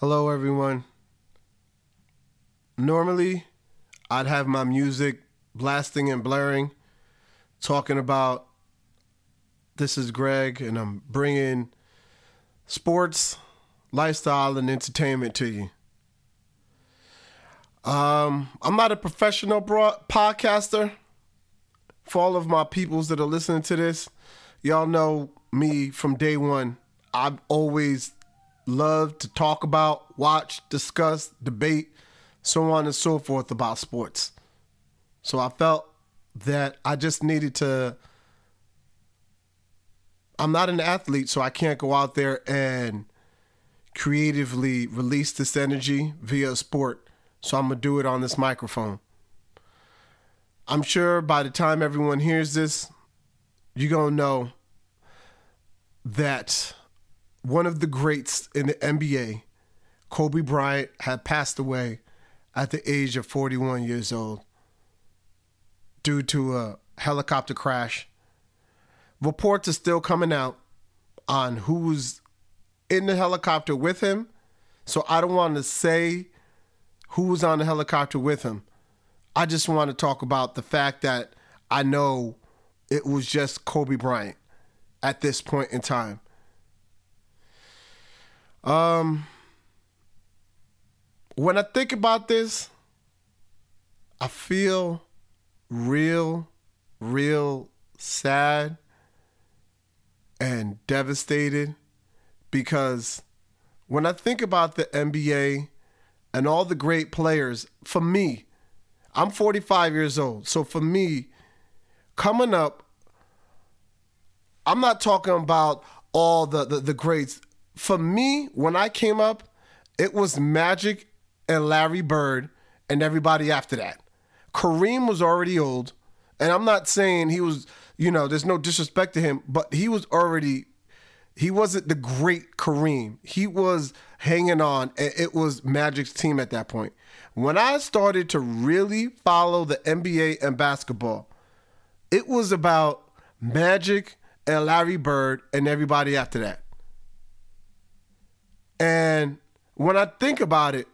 Hello, everyone. Normally, I'd have my music blasting and blaring, talking about this is Greg, and I'm bringing sports, lifestyle, and entertainment to you. Um, I'm not a professional broad- podcaster. For all of my peoples that are listening to this, y'all know me from day one. I've always loved to talk about, watch, discuss, debate, so on and so forth about sports. So I felt that I just needed to. I'm not an athlete, so I can't go out there and creatively release this energy via sport. So I'm going to do it on this microphone. I'm sure by the time everyone hears this, you're going to know that one of the greats in the NBA, Kobe Bryant, had passed away at the age of 41 years old due to a helicopter crash. Reports are still coming out on who's in the helicopter with him. So I don't want to say who was on the helicopter with him. I just want to talk about the fact that I know it was just Kobe Bryant at this point in time. Um, when I think about this, I feel real, real sad and devastated because when I think about the NBA and all the great players, for me, I'm 45 years old. So for me, coming up, I'm not talking about all the, the, the greats. For me, when I came up, it was Magic and Larry Bird and everybody after that. Kareem was already old. And I'm not saying he was, you know, there's no disrespect to him, but he was already he wasn't the great Kareem. He was hanging on. and It was Magic's team at that point. When I started to really follow the NBA and basketball, it was about Magic and Larry Bird and everybody after that. And when I think about it,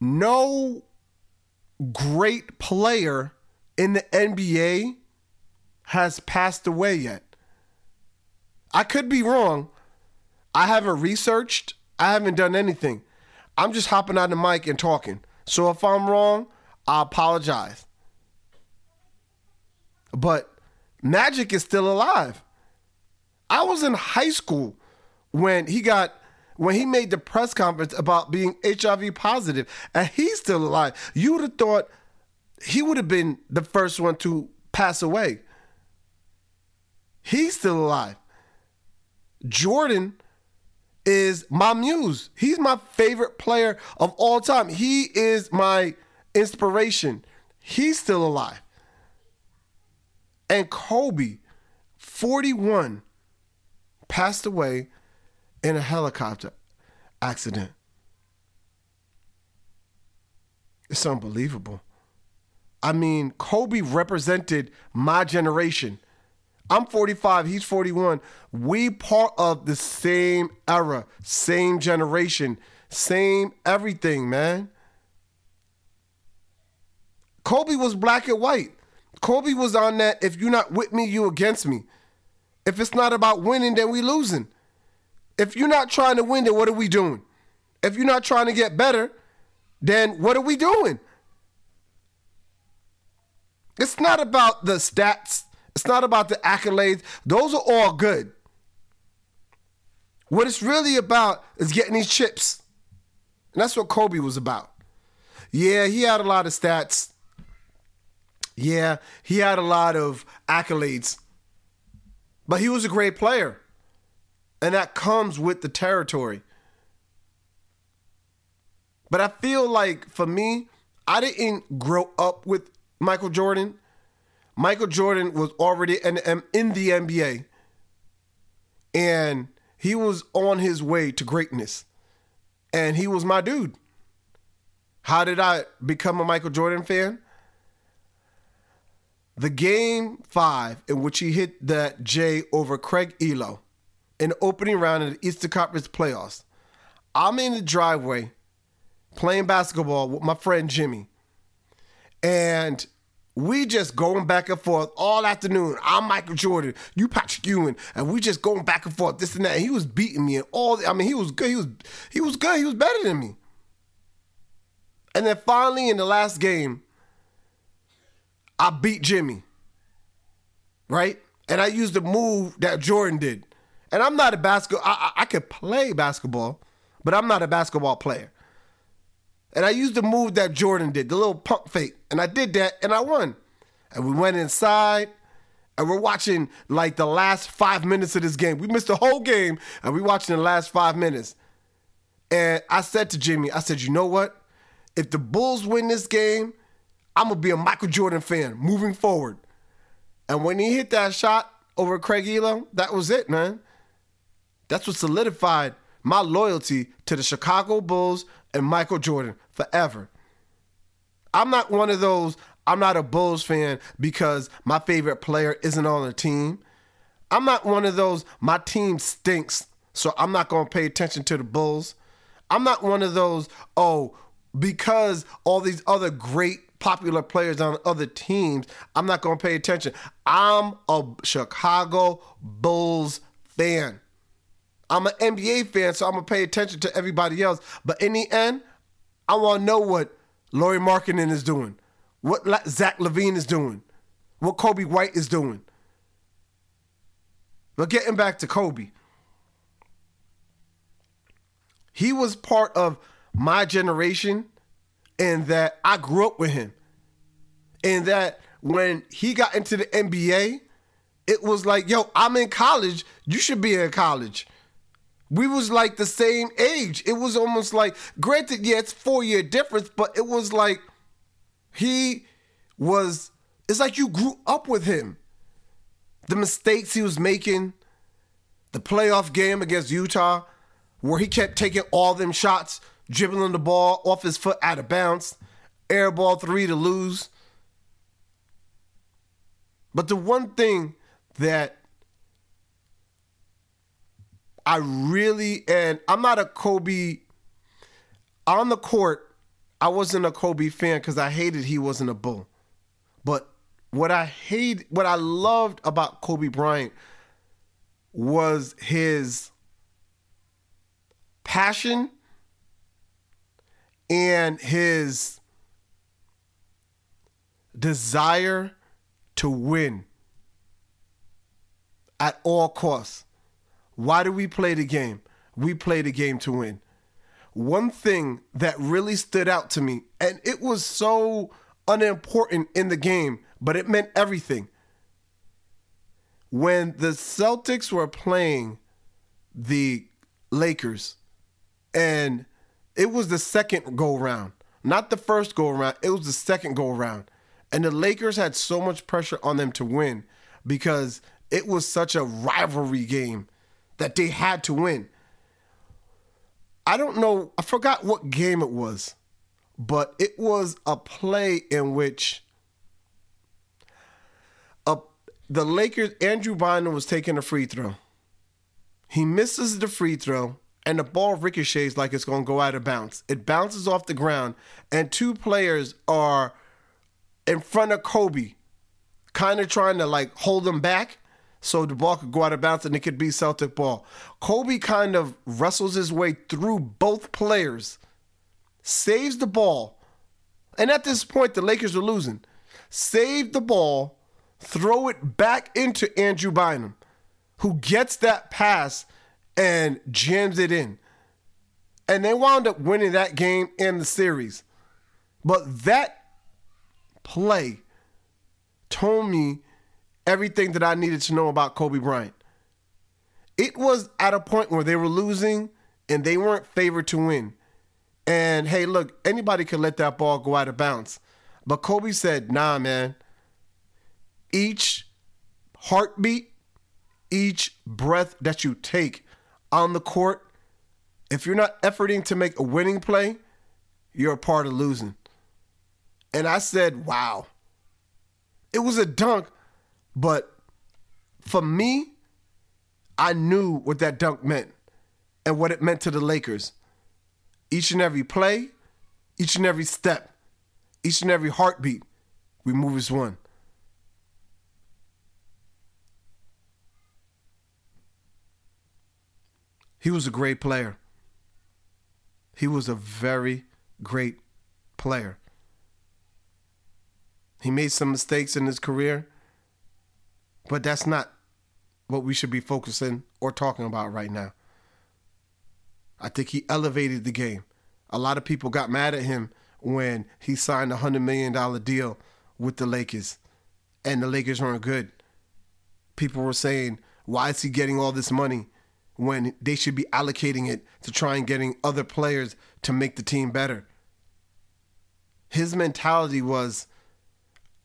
no great player in the NBA has passed away yet. I could be wrong. I haven't researched, I haven't done anything. I'm just hopping on the mic and talking. So if I'm wrong, I apologize. But Magic is still alive. I was in high school when he got when he made the press conference about being HIV positive, and he's still alive. You would have thought he would have been the first one to pass away. He's still alive. Jordan is my muse. He's my favorite player of all time. He is my inspiration. He's still alive. And Kobe, 41, passed away in a helicopter accident. It's unbelievable. I mean, Kobe represented my generation. I'm 45, he's 41. We part of the same era, same generation, same everything, man. Kobe was black and white. Kobe was on that if you're not with me, you against me. If it's not about winning, then we losing. If you're not trying to win, then what are we doing? If you're not trying to get better, then what are we doing? It's not about the stats it's not about the accolades. Those are all good. What it's really about is getting these chips. And that's what Kobe was about. Yeah, he had a lot of stats. Yeah, he had a lot of accolades. But he was a great player. And that comes with the territory. But I feel like for me, I didn't grow up with Michael Jordan. Michael Jordan was already in, in the NBA and he was on his way to greatness. And he was my dude. How did I become a Michael Jordan fan? The game five in which he hit that J over Craig Ehlo in the opening round of the Eastern Conference playoffs. I'm in the driveway playing basketball with my friend Jimmy. And we just going back and forth all afternoon. I'm Michael Jordan, you Patrick Ewing, and we just going back and forth, this and that. And he was beating me and all. I mean, he was good. He was he was good. He was better than me. And then finally, in the last game, I beat Jimmy. Right, and I used the move that Jordan did. And I'm not a basketball. I, I, I could play basketball, but I'm not a basketball player. And I used the move that Jordan did, the little pump fake. And I did that and I won. And we went inside and we're watching like the last five minutes of this game. We missed the whole game and we watching the last five minutes. And I said to Jimmy, I said, you know what? If the Bulls win this game, I'm gonna be a Michael Jordan fan moving forward. And when he hit that shot over Craig Ehlo, that was it, man. That's what solidified my loyalty to the Chicago Bulls and Michael Jordan forever. I'm not one of those, I'm not a Bulls fan because my favorite player isn't on the team. I'm not one of those, my team stinks, so I'm not going to pay attention to the Bulls. I'm not one of those, oh, because all these other great popular players on other teams, I'm not going to pay attention. I'm a Chicago Bulls fan. I'm an NBA fan, so I'm gonna pay attention to everybody else. But in the end, I want to know what Lauri Markkanen is doing, what Zach LaVine is doing, what Coby White is doing. But getting back to Kobe, he was part of my generation, and that I grew up with him, and that when he got into the NBA, it was like, yo, I'm in college. You should be in college. We was like the same age. It was almost like, granted, yeah, it's four year difference, but it was like he was. It's like you grew up with him. The mistakes he was making, the playoff game against Utah, where he kept taking all them shots, dribbling the ball off his foot out of bounds, air ball three to lose. But the one thing that I really and I'm not a Kobe on the court. I wasn't a Kobe fan because I hated he wasn't a bull. But what I hate, what I loved about Kobe Bryant was his passion and his desire to win at all costs. Why do we play the game? We play the game to win. One thing that really stood out to me, and it was so unimportant in the game, but it meant everything. When the Celtics were playing the Lakers, and it was the second go round, not the first go around, it was the second go around. And the Lakers had so much pressure on them to win because it was such a rivalry game that they had to win. I don't know, I forgot what game it was, but it was a play in which a, the Lakers, Andrew Bynum was taking a free throw. He misses the free throw, and the ball ricochets like it's going to go out of bounds. It bounces off the ground, and two players are in front of Kobe, kind of trying to like hold him back so the ball could go out of bounds and it could be Celtic ball. Kobe kind of wrestles his way through both players, saves the ball, and at this point the Lakers are losing. Save the ball, throw it back into Andrew Bynum, who gets that pass and jams it in. And they wound up winning that game in the series. But that play told me everything that I needed to know about Kobe Bryant. It was at a point where they were losing and they weren't favored to win. And hey, look, anybody could let that ball go out of bounds. But Kobe said, nah, man. Each heartbeat, each breath that you take on the court, if you're not efforting to make a winning play, you're a part of losing. And I said, wow. It was a dunk, but for me, I knew what that dunk meant and what it meant to the Lakers. Each and every play, each and every step, each and every heartbeat, we move as one. He was a great player. He was a very great player. He made some mistakes in his career, but that's not what we should be focusing or talking about right now. I think he elevated the game. A lot of people got mad at him when he signed a $100 million deal with the Lakers and the Lakers weren't good. People were saying, why is he getting all this money when they should be allocating it to try and getting other players to make the team better? His mentality was,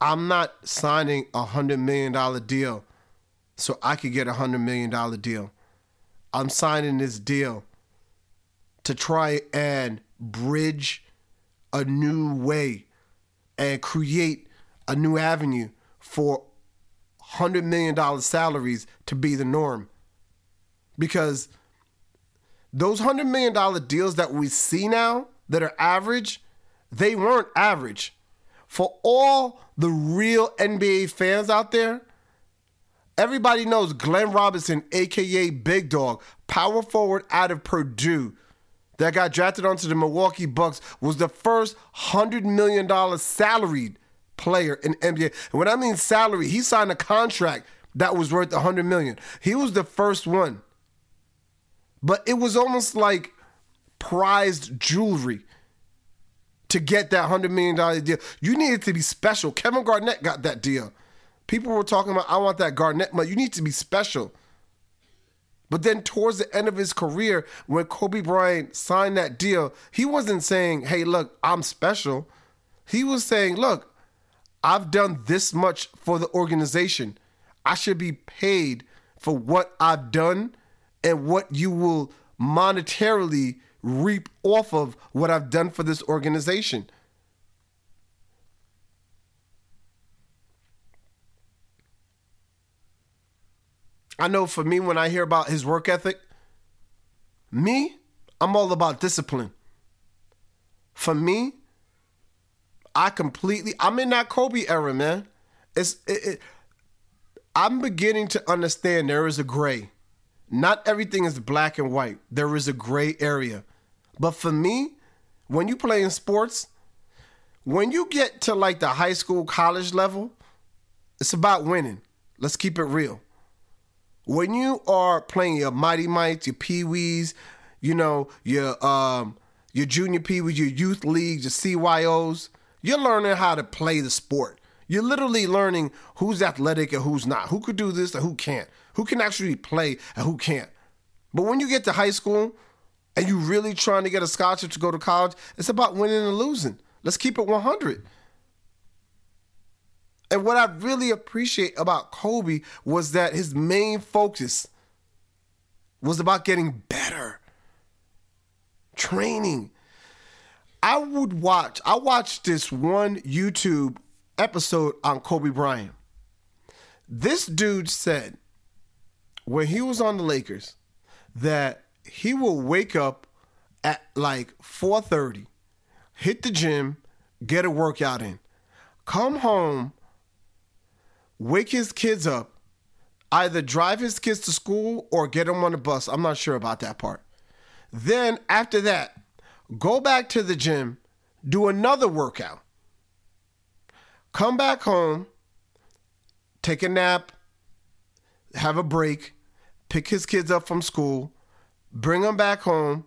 I'm not signing a $100 million deal so I could get a $100 million deal. I'm signing this deal to try and bridge a new way and create a new avenue for $100 million salaries to be the norm. Because those $100 million deals that we see now that are average, they weren't average. For all the real NBA fans out there, everybody knows Glenn Robinson, aka Big Dog, power forward out of Purdue, that got drafted onto the Milwaukee Bucks was the first $100 million salaried player in NBA. And when I mean salary, he signed a contract that was worth 100 million. He was the first one. But it was almost like prized jewelry to get that $100 million deal. You needed to be special. Kevin Garnett got that deal. People were talking about, I want that Garnett money. You need to be special. But then towards the end of his career, when Kobe Bryant signed that deal, he wasn't saying, hey, look, I'm special. He was saying, look, I've done this much for the organization. I should be paid for what I've done and what you will monetarily reap off of what I've done for this organization. I know for me, when I hear about his work ethic, me, I'm all about discipline. For me, I completely, I'm in that Kobe era, man. It's, it, it, I'm beginning to understand there is a gray. Not everything is black and white. There is a gray area. But for me, when you play in sports, when you get to like the high school, college level, it's about winning. Let's keep it real when you are playing your mighty mites, your pee wees, you know, your um your junior pee wees, your youth leagues, your CYOs, you're learning how to play the sport. You're literally learning who's athletic and who's not, who could do this and who can't, who can actually play and who can't. But when you get to high school and you really trying to get a scholarship to go to college, it's about winning and losing. Let's keep it 100. And what I really appreciate about Kobe was that his main focus was about getting better, training. I would watch, I watched this one YouTube episode on Kobe Bryant. This dude said when he was on the Lakers that he will wake up at like 4:30, hit the gym, get a workout in, come home wake his kids up, either drive his kids to school or get them on the bus. I'm not sure about that part. Then after that, go back to the gym, do another workout, come back home, take a nap, have a break, pick his kids up from school, bring them back home,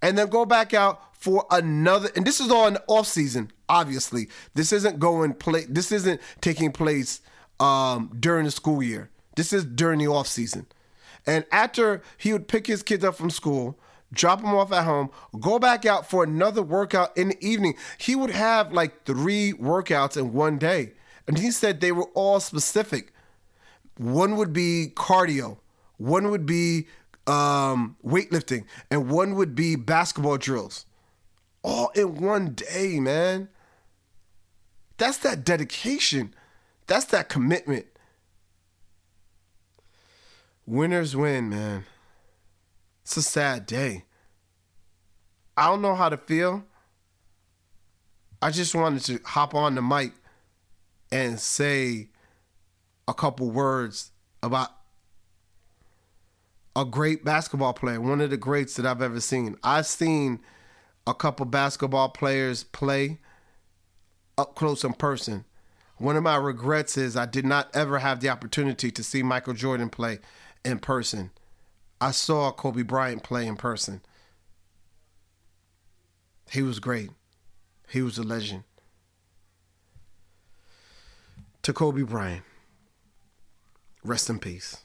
and then go back out for another. And this is all in the off season, obviously. This isn't going play. This isn't taking place um, during the school year. This is during the off season. And after he would pick his kids up from school, drop them off at home, go back out for another workout in the evening. He would have like three workouts in one day. And he said they were all specific. One would be cardio, one would be um, weightlifting, and one would be basketball drills. All in one day, man. That's that dedication. That's that commitment. Winners win, man. It's a sad day. I don't know how to feel. I just wanted to hop on the mic and say a couple words about a great basketball player, one of the greats that I've ever seen. I've seen a couple basketball players play up close in person. One of my regrets is I did not ever have the opportunity to see Michael Jordan play in person. I saw Kobe Bryant play in person. He was great. He was a legend. To Kobe Bryant, rest in peace.